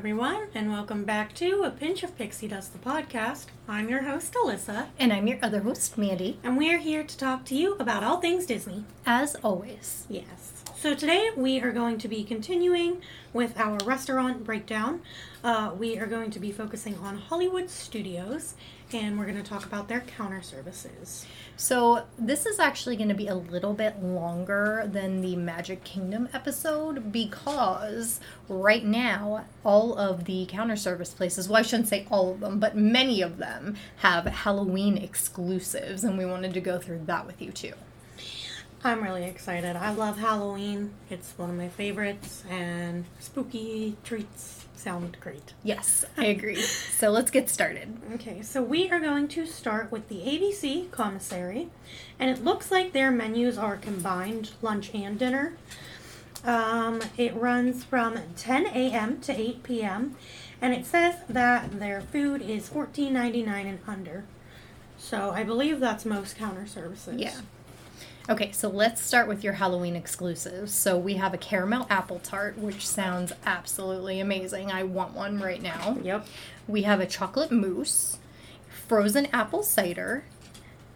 everyone, and welcome back to A Pinch of Pixie Dust, the podcast. I'm your host, Alyssa, And I'm your other host, Mandy. and we are here to talk to you about all things Disney. As always. Yes. So today we are going to be continuing with our restaurant breakdown. Uh, we are going to be focusing on Hollywood Studios, and we're going to talk about their counter services. So, this is actually going to be a little bit longer than the Magic Kingdom episode because right now, all of the counter service places, well, I shouldn't say all of them, but many of them have Halloween exclusives, and we wanted to go through that with you too. I'm really excited. I love Halloween. It's one of my favorites, and spooky treats sound great. Yes, I agree. so, let's get started. Okay, so we are going to start with the ABC commissary, and it looks like their menus are combined lunch and dinner. Um, it runs from 10 a.m. to 8 p.m., and it says that their food is $14.99 and under. So I believe that's most counter services. Yeah. Okay, so let's start with your Halloween exclusives. So we have a caramel apple tart, which sounds absolutely amazing. I want one right now. Yep. We have a chocolate mousse, frozen apple cider,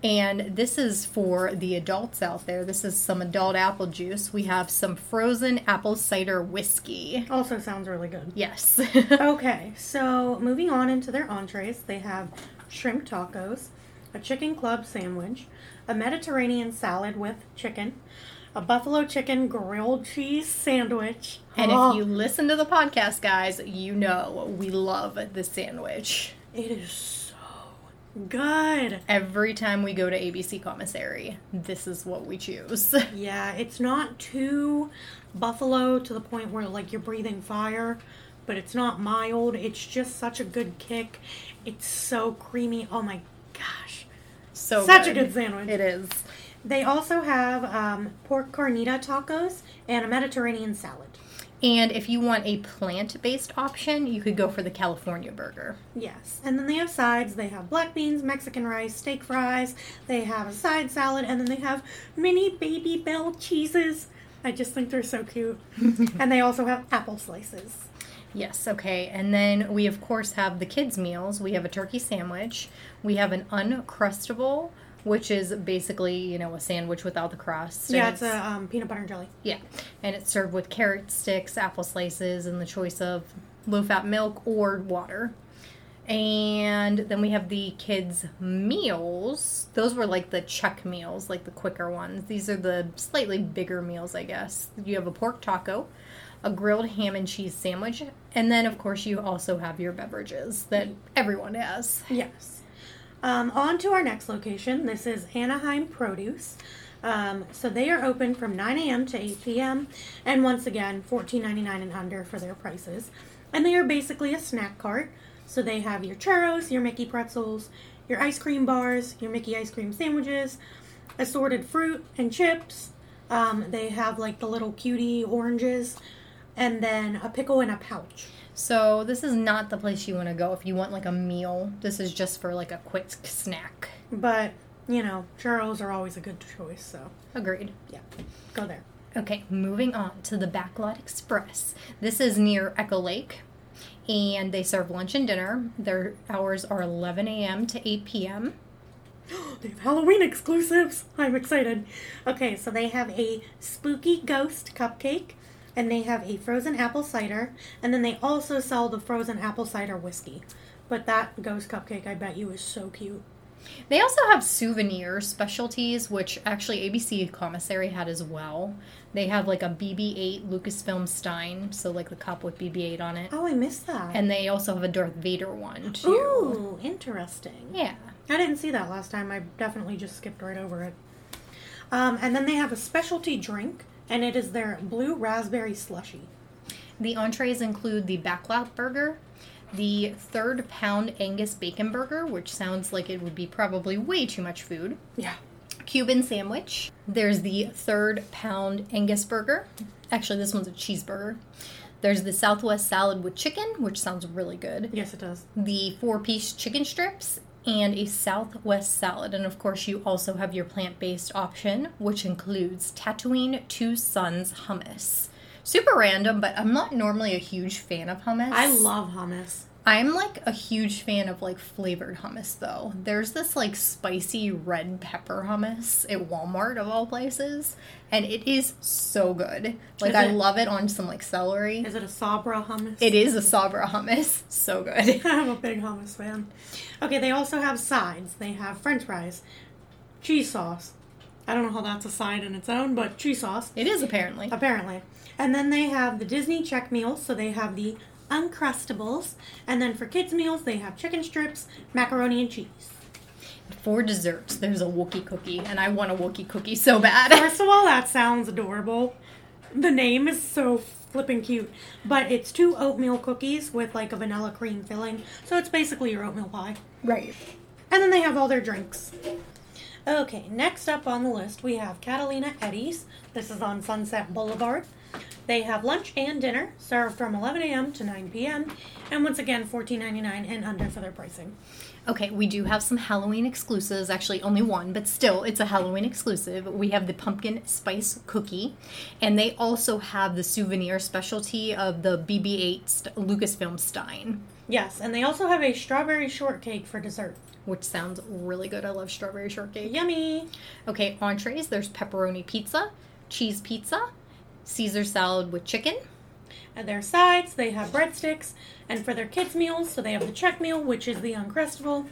and this is for the adults out there. This is some adult apple juice. We have some frozen apple cider whiskey. Also sounds really good. Yes. Okay, so moving on into their entrees, they have shrimp tacos, a chicken club sandwich, a Mediterranean salad with chicken, a buffalo chicken grilled cheese sandwich. and Oh, if you listen to the podcast, guys, you know we love the sandwich. it is so good. Every time we go to ABC Commissary, this is what we choose. Yeah, it's not too buffalo to the point where like you're breathing fire, but it's not mild. It's just such a good kick. It's so creamy. Oh my gosh. So Such a good sandwich. It is. They also have um, pork carnita tacos and a Mediterranean salad. And if you want a plant-based option, you could go for the California burger. Yes. And then they have sides. They have black beans, Mexican rice, steak fries. They have a side salad. And then they have mini Babybel cheeses. I just think they're so cute. and they also have apple slices. Yes, okay. And then we of course have the kids meals. We have a turkey sandwich. We have an uncrustable, which is basically, you know, a sandwich without the crust. yeah, And it's a um, peanut butter and jelly. Yeah, and it's served with carrot sticks, apple slices, and the choice of low fat milk or water. And then we have the kids' meals. Those were like the check meals, like the quicker ones. These are the slightly bigger meals, I guess. You have a pork taco, a grilled ham and cheese sandwich, and then, of course, you also have your beverages that everyone has. Yes. Um, on to our next location. This is Anaheim Produce. Um, so they are open from 9 a.m. to 8 p.m. And once again, $14.99 and under for their prices. And they are basically a snack cart. So they have your churros, your Mickey pretzels, your ice cream bars, your Mickey ice cream sandwiches, assorted fruit and chips. Um, they have like the little cutie oranges, and then a pickle in a pouch. So, this is not the place you want to go if you want like a meal. This is just for like a quick snack. But, you know, churros are always a good choice. So, Agreed. yeah, go there. Okay, moving on to the Backlot Express. This is near Echo Lake, and they serve lunch and dinner. Their hours are 11 a.m. to 8 p.m. They have Halloween exclusives. I'm excited. Okay, so they have a spooky ghost cupcake, and they have a frozen apple cider, and then they also sell the frozen apple cider whiskey. But that ghost cupcake, I bet you, is so cute. They also have souvenir specialties, which actually ABC Commissary had as well. They have like a BB-8 Lucasfilm Stein, so like the cup with BB-8 on it, Oh, I missed that. and they also have a Darth Vader one too. Ooh, interesting. Yeah. I didn't see that last time. I definitely just skipped right over it. Um, and then they have a specialty drink, and it is their blue raspberry slushy. The entrees include the backlot burger, the third pound Angus bacon burger, which sounds like it would be probably way too much food. Yeah. Cuban sandwich. There's the third pound Angus burger. Actually, this one's a cheeseburger. There's the Southwest salad with chicken, which sounds really good. Yes, it does. The four piece chicken strips and a Southwest salad. And of course, you also have your plant based option, which includes Tatooine Two Suns hummus. Super random, but I'm not normally a huge fan of hummus. I love hummus. I'm like a huge fan of like flavored hummus though. There's this like spicy red pepper hummus at Walmart of all places, and it is so good. Like Is I it- love it on some like celery. Is it a Sabra hummus? It is a Sabra hummus. So good. I'm a big hummus fan. Okay, they also have sides. They have french fries, cheese sauce. I don't know how that's a side in its own, but cheese sauce, It is apparently. apparently. And then they have the Disney check meals, so they have the Uncrustables. And then for kids' meals, they have chicken strips, macaroni, and cheese. For desserts, there's a Wookie cookie, and I want a Wookie cookie so bad. First of all, that sounds adorable. The name is so flipping cute. But it's two oatmeal cookies with like a vanilla cream filling. So it's basically your oatmeal pie. right. And then they have all their drinks. Okay, next up on the list we have Catalina Eddie's. This is on Sunset Boulevard. They have lunch and dinner served from 11 a.m. to 9 p.m. And once again, $14.99 and under for their pricing. Okay, we do have some Halloween exclusives. Actually, only one, but still, it's a Halloween exclusive. We have the pumpkin spice cookie, and they also have the souvenir specialty of the BB-8 st- Lucasfilm Stein, Yes, and they also have a strawberry shortcake for dessert. which sounds really good. I love strawberry shortcake. Yummy! Okay, entrees. There's pepperoni pizza, cheese pizza, Caesar salad with chicken. And their sides, they have breadsticks. And for their kids' meals, so they have the check meal, which is the Uncrustable.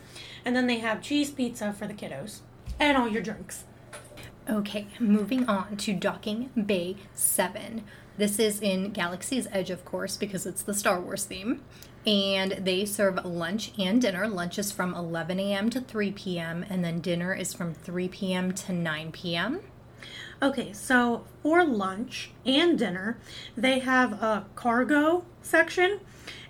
And then they have cheese pizza for the kiddos. And all your drinks. Okay, moving on to Docking Bay 7. This is in Galaxy's Edge, of course, because it's the Star Wars theme. And they serve lunch and dinner. Lunch is from 11 a.m. to 3 p.m., and then dinner is from 3 p.m. to 9 p.m. Okay, so for lunch and dinner, they have a cargo section,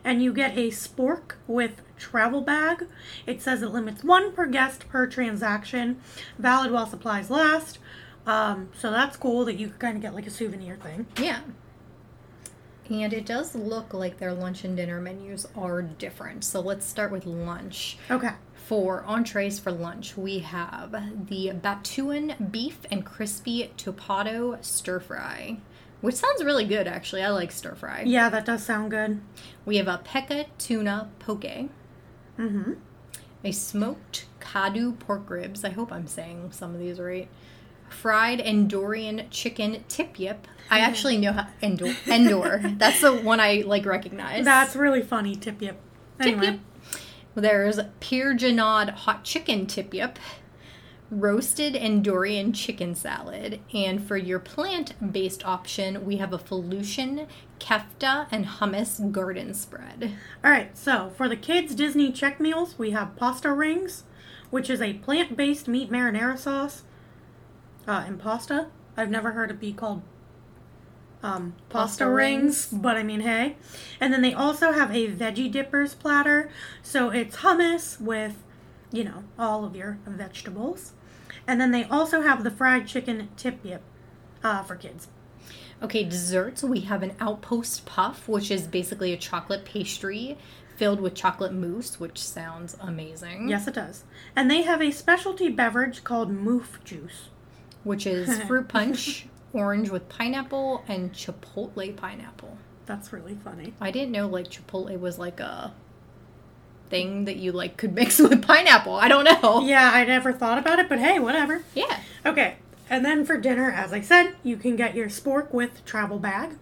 and you get a spork with travel bag. It says it limits one per guest per transaction, valid while supplies last. Um, so that's cool that you can kind of get like a souvenir thing. Yeah. And it does look like their lunch and dinner menus are different. So let's start with lunch. Okay. For entrees for lunch, we have the Batuuan beef and crispy topato stir fry, which sounds really good actually. I like stir fry. Yeah, that does sound good. We have a pecca tuna poke, Mm-hmm. a smoked kaadu pork ribs. I hope I'm saying some of these right. Fried Endorian chicken tip yip. I actually know how Endor. Endor. That's the one I like recognize. That's really funny, tip yip. Anyway, Tip yip. There's Pierre Janad hot chicken tip yip, roasted Endorian chicken salad, and for your plant based option, we have a Felucian kefta and hummus garden spread. All right, so for the kids' Disney check meals, we have pasta rings, which is a plant-based meat marinara sauce, uh, and pasta. I've never heard it be called um, pasta, Pasta rings, rings. but I mean, hey. And then they also have a veggie dippers platter, so it's hummus with, you know, all of your vegetables, and then they also have the fried chicken tip yip uh, for kids. Okay, desserts, we have an outpost puff, which is basically a chocolate pastry filled with chocolate mousse, which sounds amazing. Yes, it does. And they have a specialty beverage called moof juice. Which is fruit punch, orange with pineapple, and chipotle pineapple. That's really funny. I didn't know like chipotle was like a thing that you like could mix with pineapple. I don't know. Yeah, I never thought about it, but hey, whatever. Yeah. Okay, and then for dinner, as I said, you can get your spork with travel bag.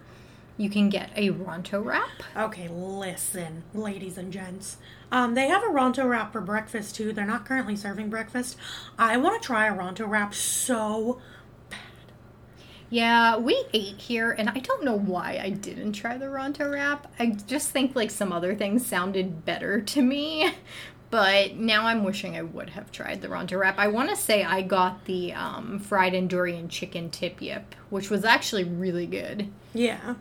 You can get a Ronto wrap. Okay, listen, ladies and gents. Um, they have a Ronto wrap for breakfast too. They're not currently serving breakfast. I want to try a Ronto wrap so. Yeah, we ate here, and I don't know why I didn't try the Ronto wrap. I just think like some other things sounded better to me. But now I'm wishing I would have tried the Ronto wrap. I want to say I got the um, fried Endorian chicken tip yip, which was actually really good. Yeah.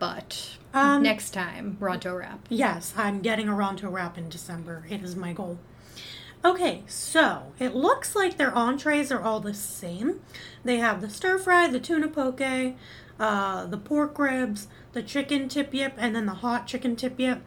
But Um, next time, Ronto wrap. Yes, I'm getting a Ronto wrap in December. It is my goal. Okay, so it looks like their entrees are all the same. They have the stir fry, the tuna poke, uh, the pork ribs, the chicken tip yip, and then the hot chicken tip yip.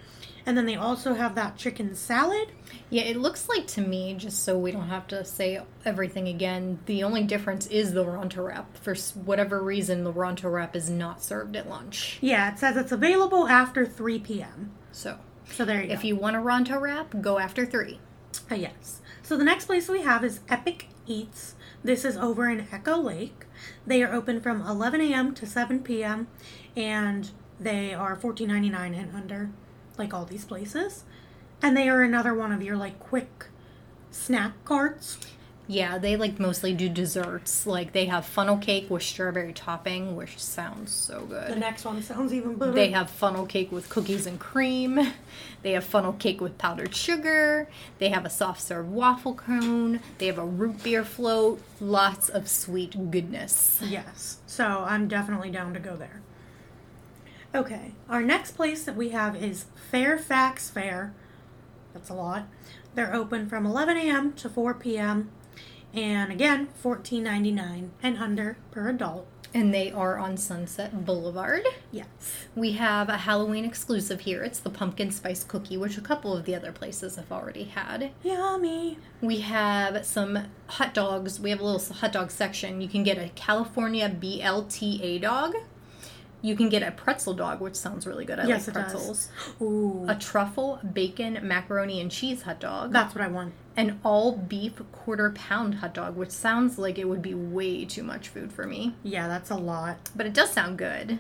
And then they also have that chicken salad. Yeah, it looks like to me, just so we don't have to say everything again, the only difference is the Ronto wrap. For whatever reason, the Ronto wrap is not served at lunch. Yeah, it says it's available after 3 p.m. So, So there you if go. you want a Ronto wrap, go after three. Uh, yes. So the next place we have is Epic Eats. This is over in Echo Lake. They are open from 11 a.m. to 7 p.m. and they are $14.99 and under, like all these places. And they are another one of your like quick snack carts. Yeah, they like mostly do desserts. Like they have funnel cake with strawberry topping, which sounds so good. The next one sounds even better. They have funnel cake with cookies and cream. They have funnel cake with powdered sugar. They have a soft serve waffle cone. They have a root beer float. Lots of sweet goodness. Yes. So I'm definitely down to go there. Okay. Our next place that we have is Fairfax Fair. That's a lot. They're open from 11 a.m. to 4 p.m. And again, $14.99 and under per adult. And they are on Sunset Boulevard. Yes. We have a Halloween exclusive here. It's the pumpkin spice cookie, which a couple of the other places have already had. Yummy. We have some hot dogs. We have a little hot dog section. You can get a California BLTA dog. You can get a pretzel dog, which sounds really good. I Yes, like it does. pretzels. Ooh. A truffle, bacon, macaroni, and cheese hot dog. That's what I want. An all beef quarter pound hot dog, which sounds like it would be way too much food for me. Yeah, that's a lot. But it does sound good.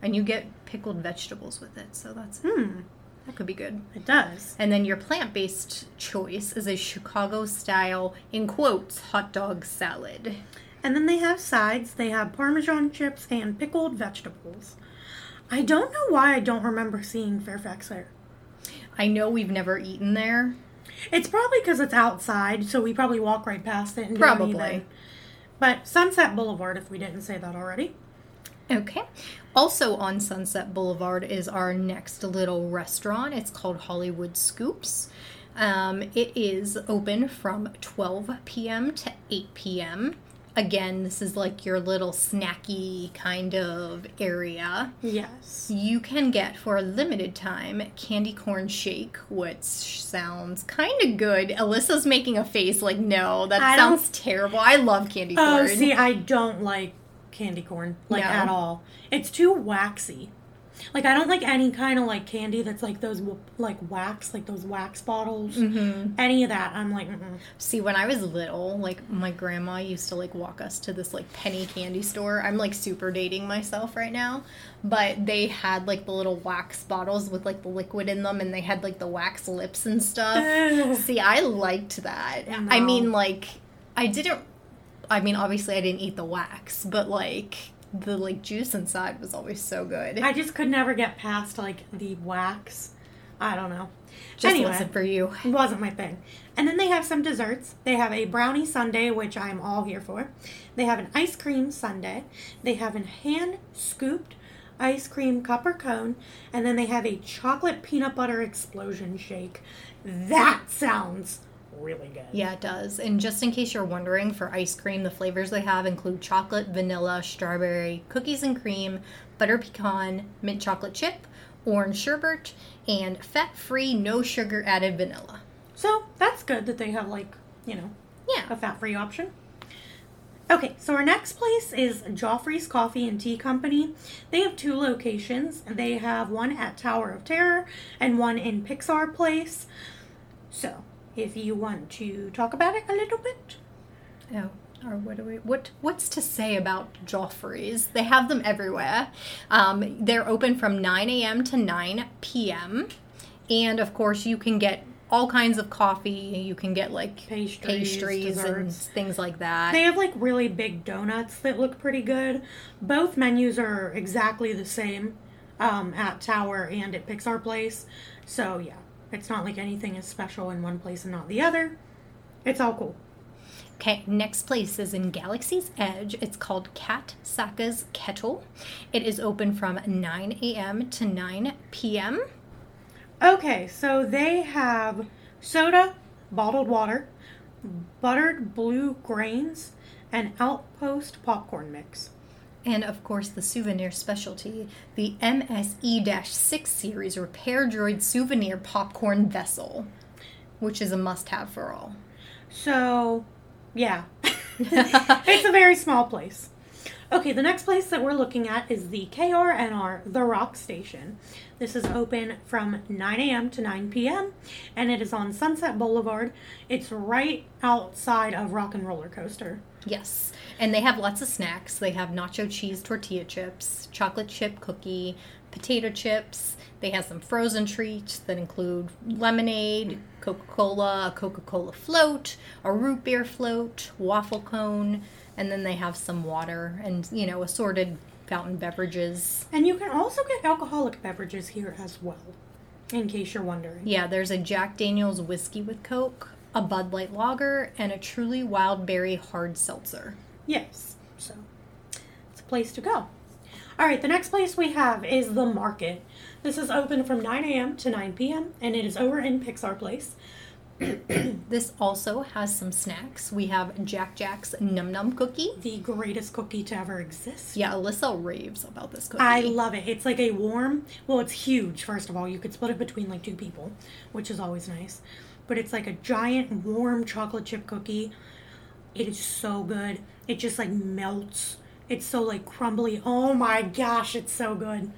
And you get pickled vegetables with it, so that's Hmm. that could be good. It does. And then your plant based choice is a Chicago style, in quotes, hot dog salad. And then they have sides. They have Parmesan chips and pickled vegetables. I don't know why I don't remember seeing Fairfax Fair. I know we've never eaten there. It's probably because it's outside, so we probably walk right past it and Probably. But Sunset Boulevard, if we didn't say that already. Okay. Also on Sunset Boulevard is our next little restaurant. It's called Hollywood Scoops. Um, it is open from 12 p.m. to 8 p.m. Again, this is like your little snacky kind of area. Yes. You can get for a limited time candy corn shake, which sounds kind of good. Alyssa's making a face like, no, that I sounds terrible. I love candy oh, corn. Oh, see, I don't like candy corn like No. at all. It's too waxy. Like I don't like any kind of like candy that's like those like wax, like those wax bottles. Mhm. Any of that, I'm like, mm-mm. See, when I was little, like my grandma used to like walk us to this like penny candy store. I'm like super dating myself right now, but they had like the little wax bottles with like the liquid in them, and they had like the wax lips and stuff. See, I liked that. I mean, like, I didn't. I mean, obviously, I didn't eat the wax, but like the like juice inside was always so good. I just could never get past like the wax. I don't know. Just anyway. wasn't for you. It wasn't my thing. And then they have some desserts. They have a brownie sundae, which I'm all here for. They have an ice cream sundae. They have a hand scooped ice cream cup or cone. And then they have a chocolate peanut butter explosion shake. That sounds really good. Yeah, it does. And just in case you're wondering, for ice cream, the flavors they have include chocolate, vanilla, strawberry, cookies and cream, butter pecan, mint chocolate chip, orange sherbet, and fat free, no sugar added vanilla. So that's good that they have, like, you know, yeah, a fat free option. Okay, so our next place is Joffrey's Coffee and Tea Company. They have two locations. They have one at Tower of Terror and one in Pixar Place. So, if you want to talk about it a little bit. Oh. Or what do we what what's to say about Joffrey's? They have them everywhere. Um, they're open from 9 a.m. to 9 p.m. And of course, you can get all kinds of coffee. You can get like Pastries, pastries and things like that. They have like really big donuts that look pretty good. Both menus are exactly the same um, at Tower and at Pixar Place. So, yeah, it's not like anything is special in one place and not the other. It's all cool. Okay, next place is in Galaxy's Edge. It's called Kat Saka's Kettle. It is open from 9 a.m. to 9 p.m. Okay, so they have soda, bottled water, buttered blue grains, and outpost popcorn mix. And of course, the souvenir specialty, the MSE 6 series Repair Droid Souvenir Popcorn Vessel, which is a must have for all. So, yeah. it's a very small place. Okay, the next place that we're looking at is the KRNR The Rock Station. This is open from 9 a.m. to 9 p.m. and it is on Sunset Boulevard. It's right outside of Rock and Roller Coaster. Yes. And they have lots of snacks. They have nacho cheese tortilla chips, chocolate chip cookie, potato chips. They have some frozen treats that include lemonade, Coca Cola, a Coca Cola float, a root beer float, waffle cone, and then they have some water and, you know, assorted fountain beverages. And you can also get alcoholic beverages here as well, in case you're wondering. Yeah, there's a Jack Daniels whiskey with Coke, a Bud Light lager, and a truly wild berry hard seltzer. Yes, so it's a place to go. All right, the next place we have is the market. This is open from 9 a.m. to 9 p.m., and it is over in Pixar Place. This also has some snacks. We have Jack Jack's Num Num cookie. The greatest cookie to ever exist. Yeah, Alyssa raves about this cookie. I love it. It's like a warm, well, it's huge, first of all. You could split it between like two people, which is always nice. But it's like a giant, warm chocolate chip cookie. It is so good. It just like melts. It's so like crumbly. Oh my gosh, it's so good.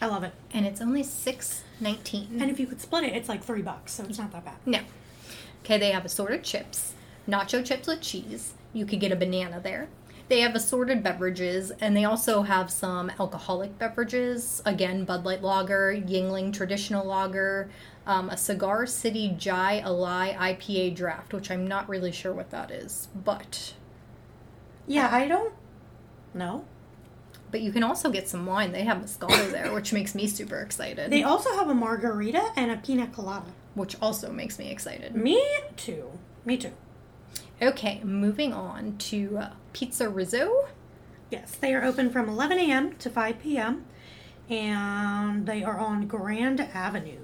I love it. and it's only six nineteen. And if you could split it, it's like three bucks, so it's not that bad. No. Okay, they have assorted chips, nacho chips with cheese. You could get a banana there. They have assorted beverages, and they also have some alcoholic beverages. Again, Bud Light Lager, Yuengling Traditional Lager, um, a Cigar City Jai Alai IPA draft, which I'm not really sure what that is, but Yeah, I don't know. but you can also get some wine. They have Moscato there, which makes me super excited. They also have a margarita and a pina colada. which also makes me excited. Me too. Me too. Okay, moving on to uh, Pizza Rizzo. Yes, they are open from 11 a.m. to 5 p.m. and they are on Grand Avenue.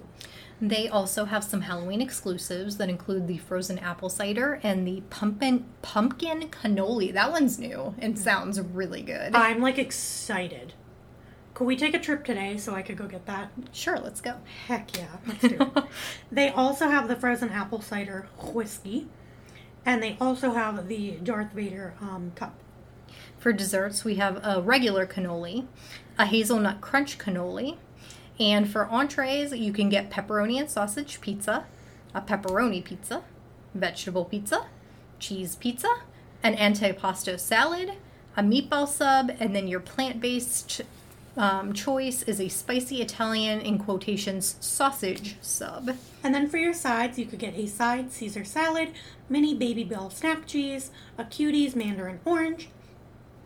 They also have some Halloween exclusives that include the frozen apple cider and the pumpkin pumpkin cannoli. That one's new and sounds really good. I'm like excited. Could we take a trip today so I could go get that? Sure, let's go. Heck yeah, let's do it. they also have the frozen apple cider whiskey, and they also have the Darth Vader um, cup. For desserts, we have a regular cannoli, a hazelnut crunch cannoli, and for entrees, you can get pepperoni and sausage pizza, a pepperoni pizza, vegetable pizza, cheese pizza, an antipasto salad, a meatball sub, and then your plant based um, choice is a spicy Italian, in quotations, sausage sub. And then for your sides, you could get a side Caesar salad, mini Babybel snap cheese, a cuties mandarin orange.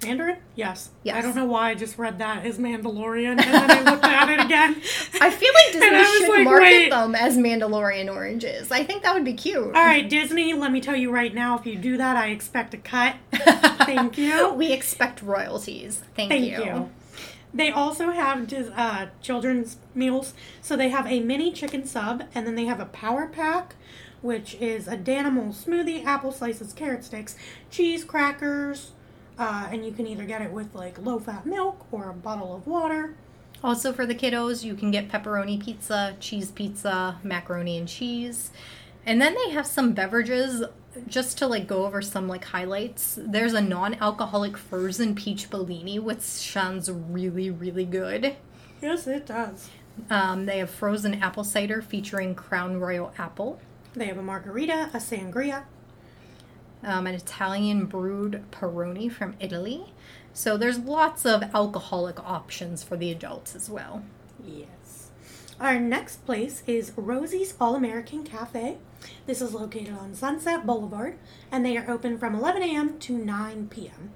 Mandarin? Yes. Yes. I don't know why I just read that as Mandalorian and then I looked at it again. I feel like Disney And I was should like, market wait. them as Mandalorian oranges. I think that would be cute. All right, Disney, let me tell you right now, if you do that, I expect a cut. Thank you. We expect royalties. Thank, Thank you. you. They also have dis- uh, children's meals. So they have a mini chicken sub, and then they have a power pack, which is a Danimal smoothie, apple slices, carrot sticks, cheese, crackers, uh, and you can either get it with like low fat milk or a bottle of water. Also, for the kiddos, you can get pepperoni pizza, cheese pizza, macaroni and cheese. And then they have some beverages just to like go over some like highlights. There's a non-alcoholic frozen peach bellini, which sounds really, really good. Yes, it does. Um, they have frozen apple cider featuring Crown Royal apple, They have a margarita, a sangria. um, an Italian brewed Peroni from Italy. So there's lots of alcoholic options for the adults as well. Yes. Our next place is Rosie's All American Cafe. This is located on Sunset Boulevard, and they are open from 11 a.m. to 9 p.m.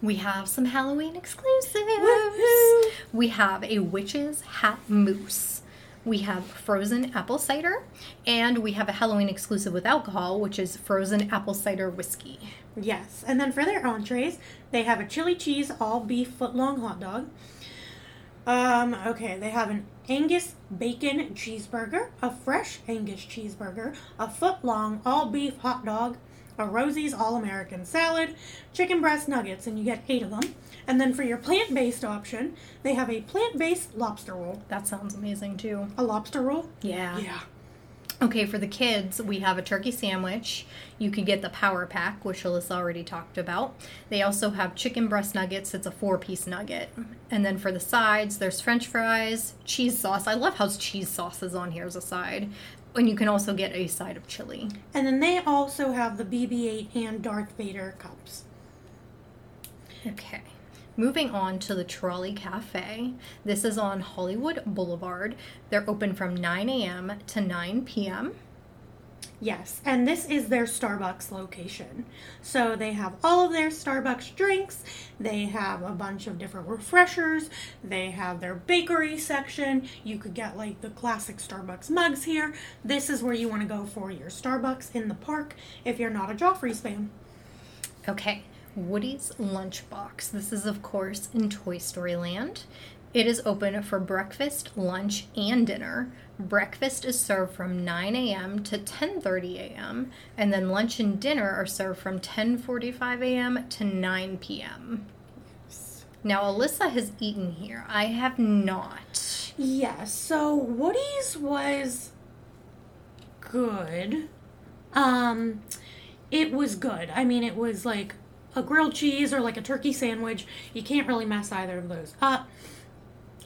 We have some Halloween exclusives. Woohoo! We have a witch's hat mousse. We have frozen apple cider, and we have a Halloween exclusive with alcohol, which is frozen apple cider whiskey. Yes, and then for their entrees, they have a chili cheese all beef footlong hot dog. Um, okay, they have an Angus bacon cheeseburger, a fresh Angus cheeseburger, a foot long all beef hot dog, a Rosie's All American salad, chicken breast nuggets, and you get eight of them. And then for your plant based option, they have a plant based lobster roll. That sounds amazing too. A lobster roll? Yeah. Yeah. Okay, for the kids, we have a turkey sandwich. You could get the power pack, which Alyssa already talked about. They also have chicken breast nuggets. It's a four piece nugget. And then for the sides, there's french fries, cheese sauce. I love how cheese sauce is on here as a side. And you can also get a side of chili. And then they also have the BB 8 and Darth Vader cups. Okay. Moving on to the Trolley Cafe. This is on Hollywood Boulevard. They're open from 9 a.m. to 9 p.m. Yes, and this is their Starbucks location. So they have all of their Starbucks drinks, they have a bunch of different refreshers, they have their bakery section. You could get like the classic Starbucks mugs here. This is where you want to go for your Starbucks in the park if you're not a Joffrey's fan. Okay, Woody's Lunchbox. This is, of course, in Toy Story Land. It is open for breakfast, lunch, and dinner. Breakfast is served from 9 a.m. to 10:30 a.m., and then lunch and dinner are served from 10:45 a.m. to 9 p.m. Now, Alyssa has eaten here. I have not. Yes, so Woody's was good. Um it was good. I mean, it was like a grilled cheese or like a turkey sandwich. You can't really mess either of those up.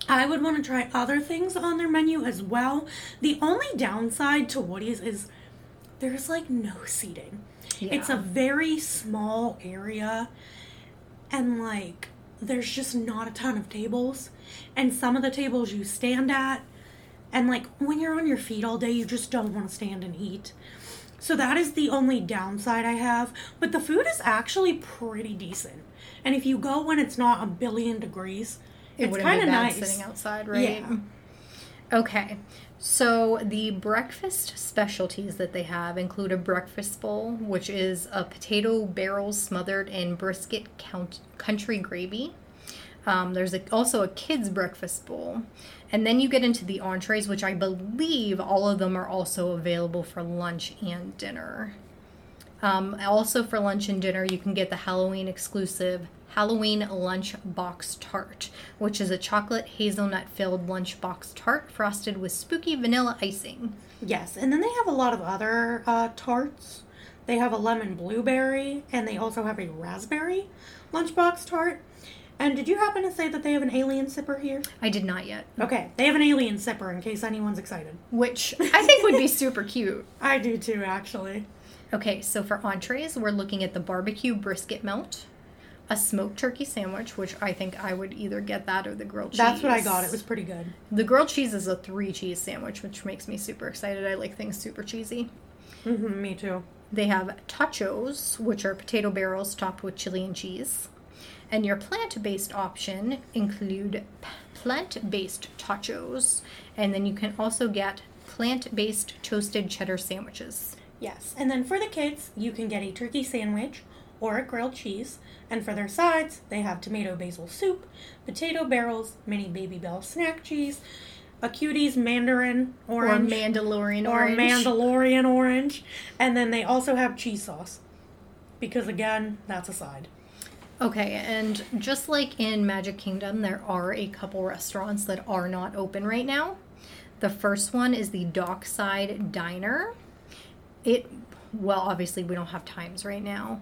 I would want to try other things on their menu as well. The only downside to Woody's is there's like no seating. Yeah. It's a very small area and like there's just not a ton of tables and some of the tables you stand at and like when you're on your feet all day you just don't want to stand and eat so that is the only downside i have but the food is actually pretty decent and if you go when it's not a billion degrees It it's kind be of nice sitting outside, right? Yeah. Okay. So the breakfast specialties that they have include a breakfast bowl, which is a potato barrel smothered in brisket count- country gravy. Um, there's a, also a kids breakfast bowl, and then you get into the entrees, which I believe all of them are also available for lunch and dinner. Um, also for lunch and dinner, you can get the Halloween exclusive Halloween lunch box tart, which is a chocolate hazelnut filled lunch box tart frosted with spooky vanilla icing. Yes, and then they have a lot of other uh, tarts. They have a lemon blueberry, and they also have a raspberry lunchbox tart. And did you happen to say that they have an alien sipper here? I did not yet, Okay, they have an alien sipper in case anyone's excited. which I think would be super cute. I do too, actually. Okay, so for entrees, we're looking at the barbecue brisket melt, a smoked turkey sandwich, which I think I would either get that or the grilled cheese. That's what I got. It was pretty good. The grilled cheese is a three cheese sandwich, which makes me super excited. I like things super cheesy. hmm me too. They have tachos, which are potato barrels topped with chili and cheese. And your plant based option include plant based tachos. And then you can also get plant based toasted cheddar sandwiches. Yes, and then for the kids, you can get a turkey sandwich or a grilled cheese. And for their sides, they have tomato basil soup, potato barrels, mini Babybel snack cheese, a cuties mandarin orange, Or Mandalorian or orange. Or Mandalorian orange, and then they also have cheese sauce. Because again, that's a side. Okay, and just like in Magic Kingdom, there are a couple restaurants that are not open right now. The first one is the Dockside Diner. It, well, obviously we don't have times right now,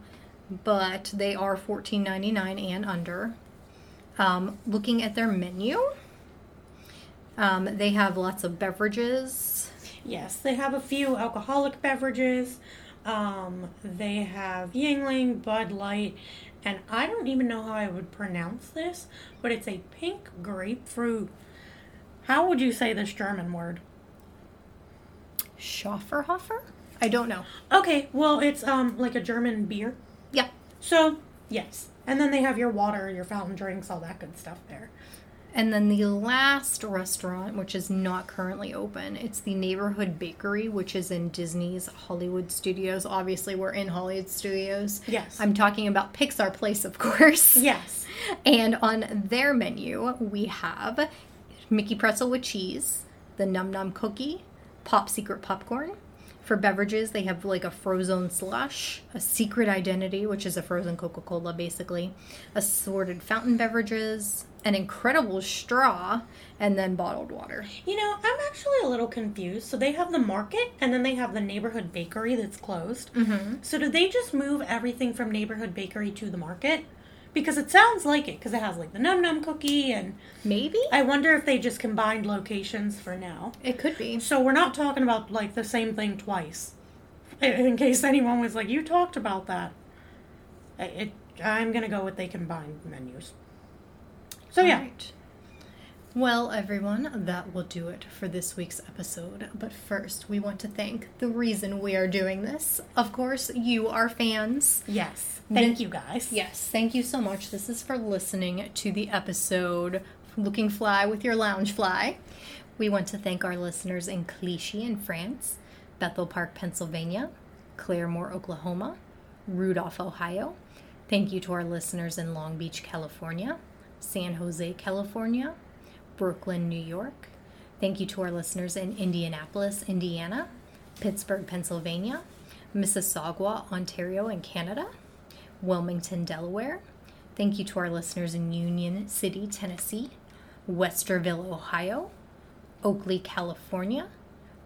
but they are $14.99 and under. Um, looking at their menu, um, they have lots of beverages. Yes, they have a few alcoholic beverages. Um, they have Yuengling, Bud Light, and I don't even know how I would pronounce this, but it's a pink grapefruit. How would you say this German word? Schöfferhofer? I don't know. Okay, well, it's um like a German beer. Yeah. So, yes. And then they have your water, your fountain drinks, all that good stuff there. And then the last restaurant, which is not currently open, it's the Neighborhood Bakery, which is in Disney's Hollywood Studios. Obviously, we're in Hollywood Studios. Yes. I'm talking about Pixar Place, of course. Yes. And on their menu, we have Mickey pretzel with cheese, the Num Num cookie, Pop Secret popcorn, For beverages, they have like a frozen slush, a secret identity, which is a frozen Coca Cola basically, assorted fountain beverages, an incredible straw, and then bottled water. You know, I'm actually a little confused. So they have the market and then they have the neighborhood bakery that's closed. Mm-hmm. So do they just move everything from neighborhood bakery to the market? Because it sounds like it, because it has like the num num cookie, and Maybe? I wonder if they just combined locations for now. It could be. So we're not talking about like the same thing twice. In- case anyone was like, "You talked about that," I- it, I'm gonna go with they combined menus. So yeah, Alright. Well, everyone, that will do it for this week's episode. But first, we want to thank the reason we are doing this. Of course, you, are fans. yes, thank you guys. Yes, thank you so much. This is for listening to the episode Looking Fly with Your Loungefly. We want to thank our listeners in Clichy in France, Bethel Park, Pennsylvania, Claremore, Oklahoma, Rudolph, Ohio. Thank you to our listeners in Long Beach, California, San Jose, California, Brooklyn, New York. Thank you to our listeners in Indianapolis, Indiana, Pittsburgh, Pennsylvania, Mississauga, Ontario, and Canada. Wilmington, Delaware. Thank you to our listeners in Union City, Tennessee, Westerville, Ohio, Oakley, California,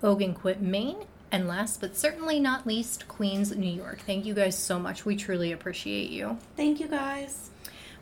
Ogunquit, Maine, and last but certainly not least, Queens, New York. Thank you guys so much. We truly appreciate you. Thank you guys.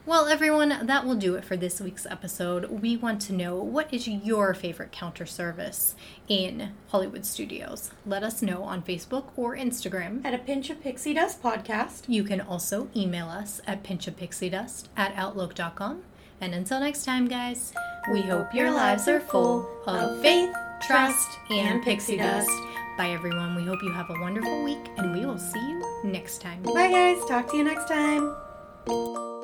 Well, everyone, that will do it for this week's episode. We want to know what is your favorite counter service in Hollywood studios. Let us know on Facebook or Instagram. At a pinch of pixie dust podcast. You can also email us at pinchofpixiedust at outlook.com. And until next time, guys, we hope your lives are full of faith, trust, and pixie dust. Bye, everyone. We hope you have a wonderful week, and we will see you next time. Bye guys. Talk to you next time.